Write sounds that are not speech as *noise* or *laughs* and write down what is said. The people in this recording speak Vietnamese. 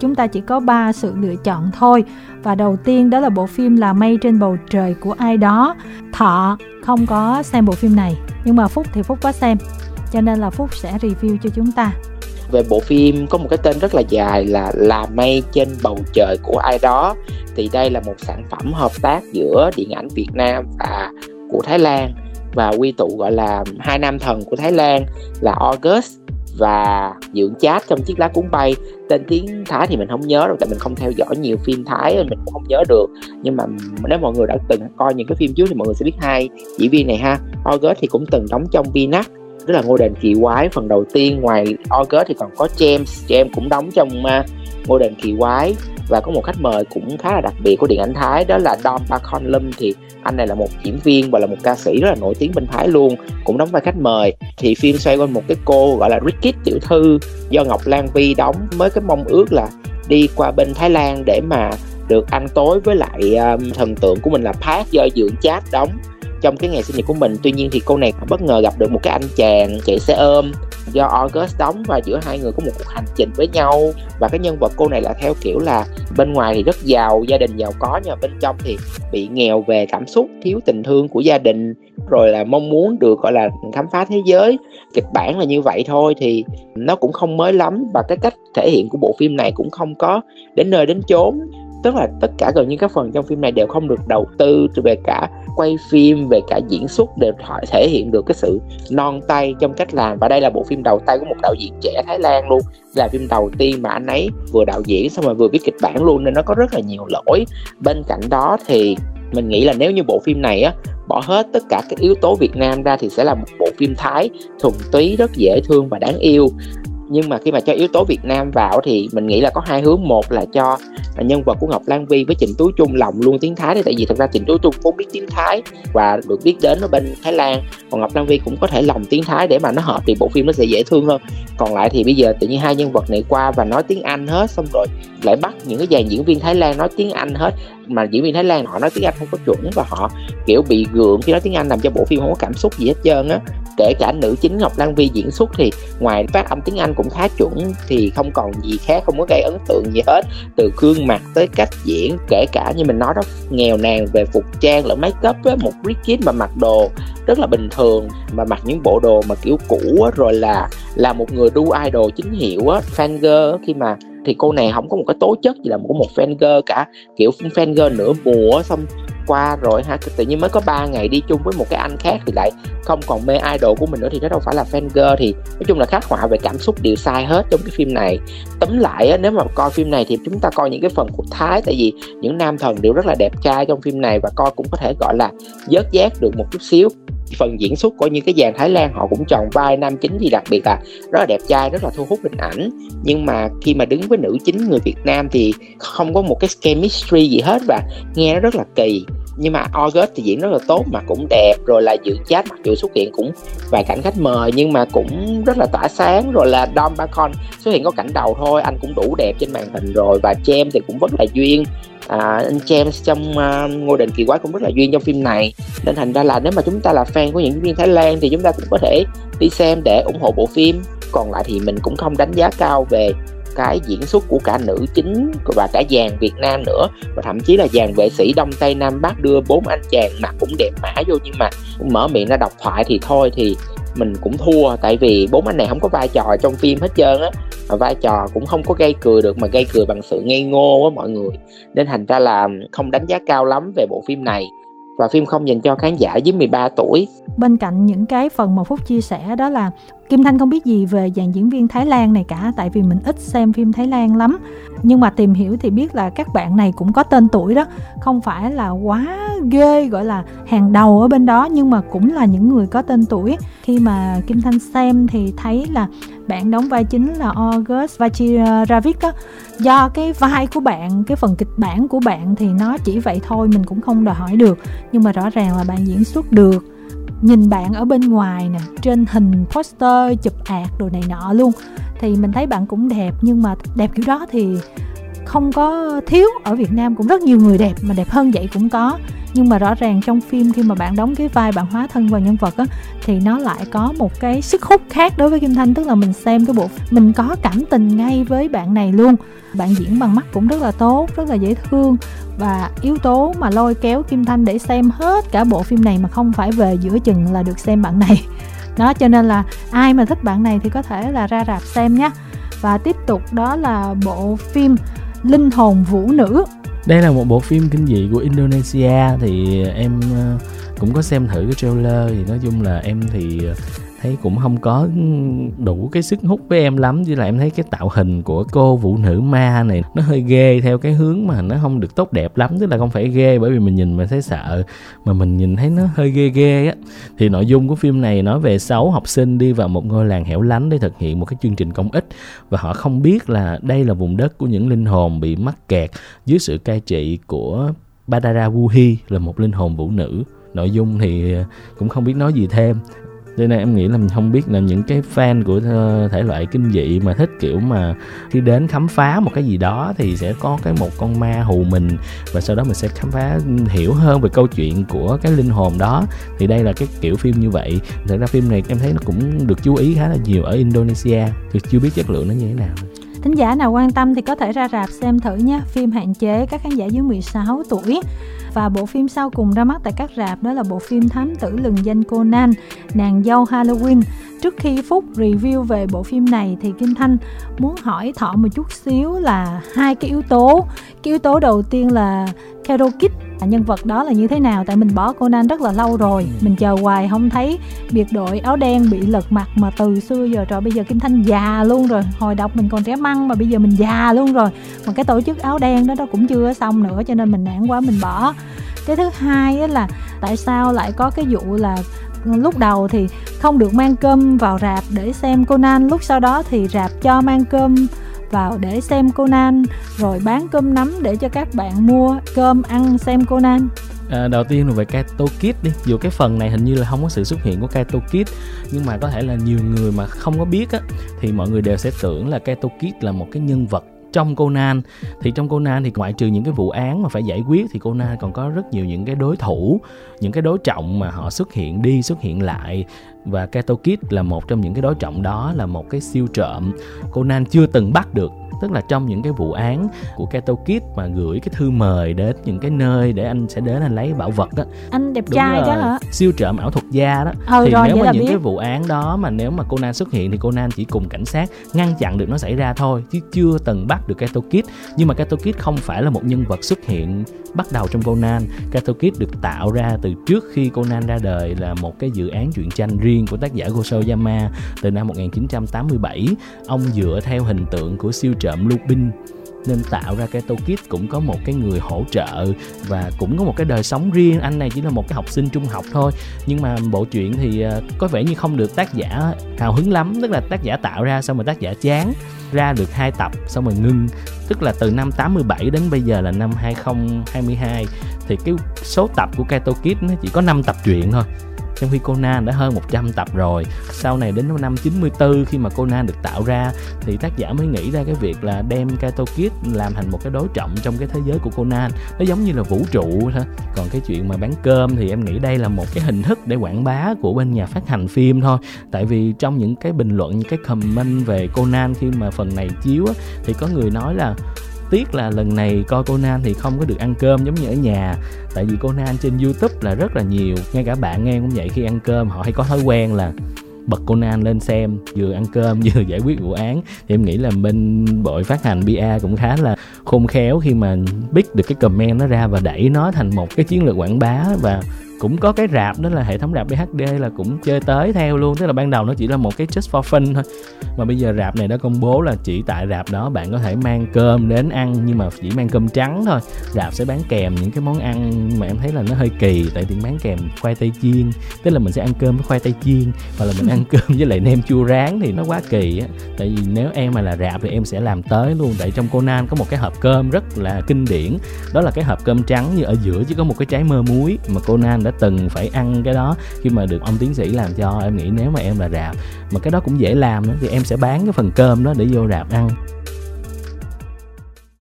chúng ta chỉ có 3 sự lựa chọn thôi. Và đầu tiên đó là bộ phim là mây trên bầu trời của ai đó. Thọ không có xem bộ phim này, nhưng mà phúc thì phúc có xem. Cho nên là phúc sẽ review cho chúng ta. Về bộ phim có một cái tên rất là dài là là mây trên bầu trời của ai đó. Thì đây là một sản phẩm hợp tác giữa điện ảnh Việt Nam và của Thái Lan và quy tụ gọi là hai nam thần của Thái Lan là August và dưỡng chát trong chiếc lá cuốn bay. Tên tiếng thái thì mình không nhớ đâu tại mình không theo dõi nhiều phim thái mình cũng không nhớ được. Nhưng mà nếu mọi người đã từng coi những cái phim trước thì mọi người sẽ biết hai diễn viên này ha. August thì cũng từng đóng trong Vinac tức là ngôi đền kỳ quái phần đầu tiên. Ngoài August thì còn có James James cũng đóng trong uh, ngôi đền kỳ quái và có một khách mời cũng khá là đặc biệt của điện ảnh Thái đó là Dom Bakon Lum thì anh này là một diễn viên và là một ca sĩ rất là nổi tiếng bên Thái luôn cũng đóng vai khách mời. Thì phim xoay quanh một cái cô gọi là Ricky tiểu thư do Ngọc Lan Vi đóng mới cái mong ước là đi qua bên Thái Lan để mà được ăn tối với lại um, thần tượng của mình là Park do dưỡng Chát đóng trong cái ngày sinh nhật của mình. Tuy nhiên thì cô này bất ngờ gặp được một cái anh chàng chạy xe ôm do August đóng và giữa hai người có một cuộc hành trình với nhau. Và cái nhân vật cô này là theo kiểu là bên ngoài thì rất giàu, gia đình giàu có, nhưng mà bên trong thì bị nghèo về cảm xúc, thiếu tình thương của gia đình, rồi là mong muốn được, gọi là, khám phá thế giới. Kịch bản là như vậy thôi thì nó cũng không mới lắm và cái cách thể hiện của bộ phim này cũng không có đến nơi đến chốn tức là tất cả gần như các phần trong phim này đều không được đầu tư về cả quay phim, về cả diễn xuất đều thể hiện được cái sự non tay trong cách làm. Và đây là bộ phim đầu tay của một đạo diễn trẻ Thái Lan luôn. Là phim đầu tiên mà anh ấy vừa đạo diễn xong rồi vừa viết kịch bản luôn, nên nó có rất là nhiều lỗi. Bên cạnh đó thì mình nghĩ là nếu như bộ phim này á, bỏ hết tất cả các yếu tố Việt Nam ra thì sẽ là một bộ phim Thái thuần túy, rất dễ thương và đáng yêu nhưng mà khi mà cho yếu tố Việt Nam vào thì mình nghĩ là có hai hướng. Một là cho à, nhân vật của Ngọc Lan Vi với Trịnh Tú Trung lòng luôn tiếng Thái đấy tại vì thật ra Trịnh Tú Trung vốn biết tiếng Thái và được biết đến ở bên Thái Lan. Còn Ngọc Lan Vi cũng có thể lòng tiếng Thái để mà nó hợp thì bộ phim nó sẽ dễ thương hơn. Còn lại thì bây giờ tự nhiên hai nhân vật này qua và nói tiếng Anh hết, xong rồi lại bắt những cái dàn diễn viên Thái Lan nói tiếng Anh hết. Mà diễn viên Thái Lan họ nói tiếng Anh không có chuẩn và họ, kiểu, bị gượng khi nói tiếng Anh làm cho bộ phim không có cảm xúc gì hết trơn á kể cả nữ chính Ngọc Lan Vi diễn xuất thì ngoài phát âm tiếng Anh cũng khá chuẩn thì không còn gì khác không có gây ấn tượng gì hết. Từ gương mặt tới cách diễn kể cả như mình nói đó nghèo nàn về phục trang lẫn make up với một Ricky mà mặc đồ rất là bình thường mà mặc những bộ đồ mà kiểu cũ á, rồi là là một người đu idol chính hiệu á fan girl khi mà thì cô này không có một cái tố chất gì là một một fan girl cả. Kiểu fan girl nửa mùa xong qua rồi ha. Tự nhiên mới có 3 ngày đi chung với một cái anh khác thì lại không còn mê idol của mình nữa thì nó đâu phải là fan girl thì nói chung là khắc họa về cảm xúc đều sai hết trong cái phim này. Tóm lại á, nếu mà coi phim này thì chúng ta coi những cái phần của thái tại vì những nam thần đều rất là đẹp trai trong phim này và coi cũng có thể gọi là dớt giác được một chút xíu. Phần diễn xuất của những cái dàn Thái Lan họ cũng tròn vai nam chính gì đặc biệt là rất là đẹp trai rất là thu hút hình ảnh. Nhưng mà khi mà đứng với nữ chính người Việt Nam thì không có một cái chemistry gì hết và nghe nó rất là kỳ nhưng mà August thì diễn rất là tốt mà cũng đẹp rồi là dự chat mặc dù xuất hiện cũng vài cảnh khách mời nhưng mà cũng rất là tỏa sáng rồi là Dom Bacon xuất hiện có cảnh đầu thôi anh cũng đủ đẹp trên màn hình rồi và James thì cũng rất là duyên. À, anh James trong uh, ngôi đền kỳ quái cũng rất là duyên trong phim này. Nên thành ra là nếu mà chúng ta là fan của những diễn viên Thái Lan thì chúng ta cũng có thể đi xem để ủng hộ bộ phim. Còn lại thì mình cũng không đánh giá cao về cái diễn xuất của cả nữ chính và cả dàn Việt Nam nữa. Và thậm chí là dàn vệ sĩ Đông Tây Nam Bắc đưa bốn anh chàng mặt cũng đẹp mã vô, nhưng mà mở miệng ra đọc thoại thì thôi thì mình cũng thua. Tại vì bốn anh này không có vai trò trong phim hết trơn á. Và vai trò cũng không có gây cười được, mà gây cười bằng sự ngây ngô á mọi người. Nên thành ra là không đánh giá cao lắm về bộ phim này và phim không dành cho khán giả dưới 13 tuổi. Bên cạnh những cái phần mà Phúc chia sẻ đó là Kim Thanh không biết gì về dàn diễn viên Thái Lan này cả tại vì mình ít xem phim Thái Lan lắm. Nhưng mà tìm hiểu thì biết là các bạn này cũng có tên tuổi đó, không phải là quá ghê gọi là hàng đầu ở bên đó nhưng mà cũng là những người có tên tuổi. Khi mà Kim Thanh xem thì thấy là bạn đóng vai chính là August Vachiravich á. Do cái vai của bạn, cái phần kịch bản của bạn thì nó chỉ vậy thôi, mình cũng không đòi hỏi được. Nhưng mà rõ ràng là bạn diễn xuất được. Nhìn bạn ở bên ngoài nè, trên hình poster, chụp ạt đồ này nọ luôn, thì mình thấy bạn cũng đẹp. Nhưng mà đẹp kiểu đó thì không có thiếu. Ở Việt Nam cũng rất nhiều người đẹp mà đẹp hơn vậy cũng có nhưng mà rõ ràng trong phim khi mà bạn đóng cái vai bạn hóa thân vào nhân vật á, thì nó lại có một cái sức hút khác đối với kim thanh. Tức là mình xem cái bộ, mình có cảm tình ngay với bạn này luôn. Bạn diễn bằng mắt cũng rất là tốt, rất là dễ thương. Và yếu tố mà lôi kéo kim thanh để xem hết cả bộ phim này mà không phải về giữa chừng là được xem bạn này. *laughs* Đó, cho nên là ai mà thích bạn này thì có thể là ra rạp xem nhé và tiếp tục đó là bộ phim linh hồn vũ nữ đây là một bộ phim kinh dị của Indonesia thì em ờ, cũng có xem thử cái trailer thì nói chung là em thì ờ, thấy cũng không có đủ cái sức hút với em lắm chứ là em thấy cái tạo hình của cô vũ nữ ma này, nó hơi ghê theo cái hướng mà nó không được tốt đẹp lắm, tức là không phải ghê bởi vì mình nhìn mà thấy sợ, mà mình nhìn thấy nó hơi ghê ghê á. Thì nội dung của phim này nói về sáu học sinh đi vào một ngôi làng hẻo lánh để thực hiện một cái chương trình công ích, và họ không biết là đây là vùng đất của những linh hồn bị mắc kẹt dưới sự cai trị của Badara Wuhi là một linh hồn vũ nữ. Nội dung thì cũng không biết nói gì thêm cho nên em nghĩ là mình không biết là những cái fan của ờ, thể loại kinh dị mà thích, kiểu, mà khi đến khám phá một cái gì đó thì sẽ có cái một con ma hù mình và sau đó mình sẽ khám phá hiểu hơn về câu chuyện của cái linh hồn đó. Thì đây là cái kiểu phim như vậy. Thật ra phim này em thấy nó cũng được chú ý khá là nhiều ở Indonesia. Thì chưa biết chất lượng nó như thế nào. Thính giả nào quan tâm thì có thể ra rạp xem thử nhé. Phim hạn chế các khán giả dưới 16 tuổi. Và bộ phim sau cùng ra mắt tại các rạp đó là bộ phim Thám tử lừng danh Conan, Nàng dâu Halloween. Trước khi Phúc review về bộ phim này thì Kim Thanh muốn hỏi Thọ một chút xíu là hai cái yếu tố. Cái yếu tố đầu tiên là Hero Kid nhân vật đó là như thế nào? Tại mình bỏ Conan rất là lâu rồi. Ừ. mình chờ hoài không thấy biệt đội áo đen bị lật mặt mà từ xưa giờ rồi bây giờ Kim Thanh già luôn rồi. Hồi đọc mình còn trẻ măng mà bây giờ mình già luôn rồi. Mà cái tổ chức áo đen đó đó cũng chưa xong nữa cho nên mình nản quá mình bỏ. Cái thứ hai là tại sao lại có cái vụ là lúc đầu thì không được mang cơm vào rạp để xem Conan lúc sau đó thì rạp cho mang cơm vào để xem Conan rồi bán cơm nắm để cho các bạn mua cơm ăn xem Conan. À, đầu tiên là về Kaito Kid đi. Dù cái phần này hình như là không có sự xuất hiện của Kaito Kid nhưng mà có thể là nhiều người mà không có biết á thì mọi người đều sẽ tưởng là Kaito Kid là một cái nhân vật trong Conan. Thì trong Conan thì ngoại trừ những cái vụ án mà phải giải quyết thì Conan còn có rất nhiều những cái đối thủ những cái đối trọng mà họ xuất hiện đi xuất hiện lại và Kato Kid là một trong những cái đối trọng đó là một cái siêu trộm. Conan chưa từng bắt được tức là trong những cái vụ án của Kato Kid mà gửi cái thư mời đến những cái nơi để anh sẽ đến anh lấy bảo vật đó anh đẹp trai đó hả? siêu trộm ảo thuật gia đó. Ừ, thì rồi, nếu mà những biết. cái vụ án đó mà nếu mà Conan xuất hiện thì Conan chỉ cùng cảnh sát ngăn chặn được nó xảy ra thôi chứ chưa từng bắt được Kato Kid nhưng mà Kato Kid không phải là một nhân vật xuất hiện bắt đầu trong Conan Kato Kid được tạo ra từ trước khi Conan ra đời là một cái dự án truyện tranh riêng của tác giả Gosho Yama từ năm 1987 ông dựa theo hình tượng của siêu trộm Lupin, nên tạo ra cái Kid cũng có một cái người hỗ trợ và cũng có một cái đời sống riêng. Anh này chỉ là một cái học sinh trung học thôi, nhưng mà bộ truyện thì ờ, có vẻ như không được tác giả hào hứng lắm. Tức là tác giả tạo ra xong rồi tác giả chán, ra được hai tập xong rồi ngưng. Tức là từ năm 87 đến bây giờ là năm 2022 thì cái số tập của Kaito Kid nó chỉ có 5 tập truyện thôi trong khi Conan đã hơn 100 tập rồi. Sau này đến năm 94 khi mà Conan được tạo ra thì tác giả mới nghĩ ra cái việc là đem Kato Kid làm thành một cái đối trọng trong cái thế giới của Conan nó giống như là vũ trụ thôi còn cái chuyện mà bán cơm thì em nghĩ đây là một cái hình thức để quảng bá của bên nhà phát hành phim thôi. Tại vì trong những cái bình luận những cái comment về Conan khi mà phần này chiếu á, thì có người nói là tiếc là lần này coi Conan thì không có được ăn cơm giống như ở nhà. Tại vì Conan trên YouTube là rất là nhiều, ngay cả bạn nghe cũng vậy, khi ăn cơm họ hay có thói quen là bật Conan lên xem, vừa ăn cơm *laughs* vừa giải quyết vụ án. Thì em nghĩ là bên đội phát hành BA cũng khá là khôn khéo khi mà biết được cái comment nó ra và đẩy nó thành một cái chiến lược quảng bá và cũng có cái rạp đó là hệ thống rạp BHD là cũng chơi tới theo luôn. Tức là ban đầu nó chỉ là một cái just for fun thôi. Mà bây giờ rạp này đã công bố là chỉ tại rạp đó bạn có thể mang cơm đến ăn nhưng mà chỉ mang cơm trắng thôi. Rạp sẽ bán kèm những cái món ăn mà em thấy là nó hơi kỳ tại vì bán kèm khoai tây chiên. Tức là mình sẽ ăn cơm với khoai tây chiên hoặc là mình ăn *laughs* cơm với lại nem chua rán thì nó quá kỳ á. Tại vì nếu em mà là rạp thì em sẽ làm tới luôn. Tại trong Conan có một cái hộp cơm rất là kinh điển. Đó là cái hộp cơm trắng như ở giữa chỉ có một cái trái mơ muối mà Conan đã đã từng phải ăn cái đó. Khi mà được ông tiến sĩ làm cho, em nghĩ nếu mà em là rạp, mà cái đó cũng dễ làm nữa, thì em sẽ bán cái phần cơm đó để vô rạp ăn.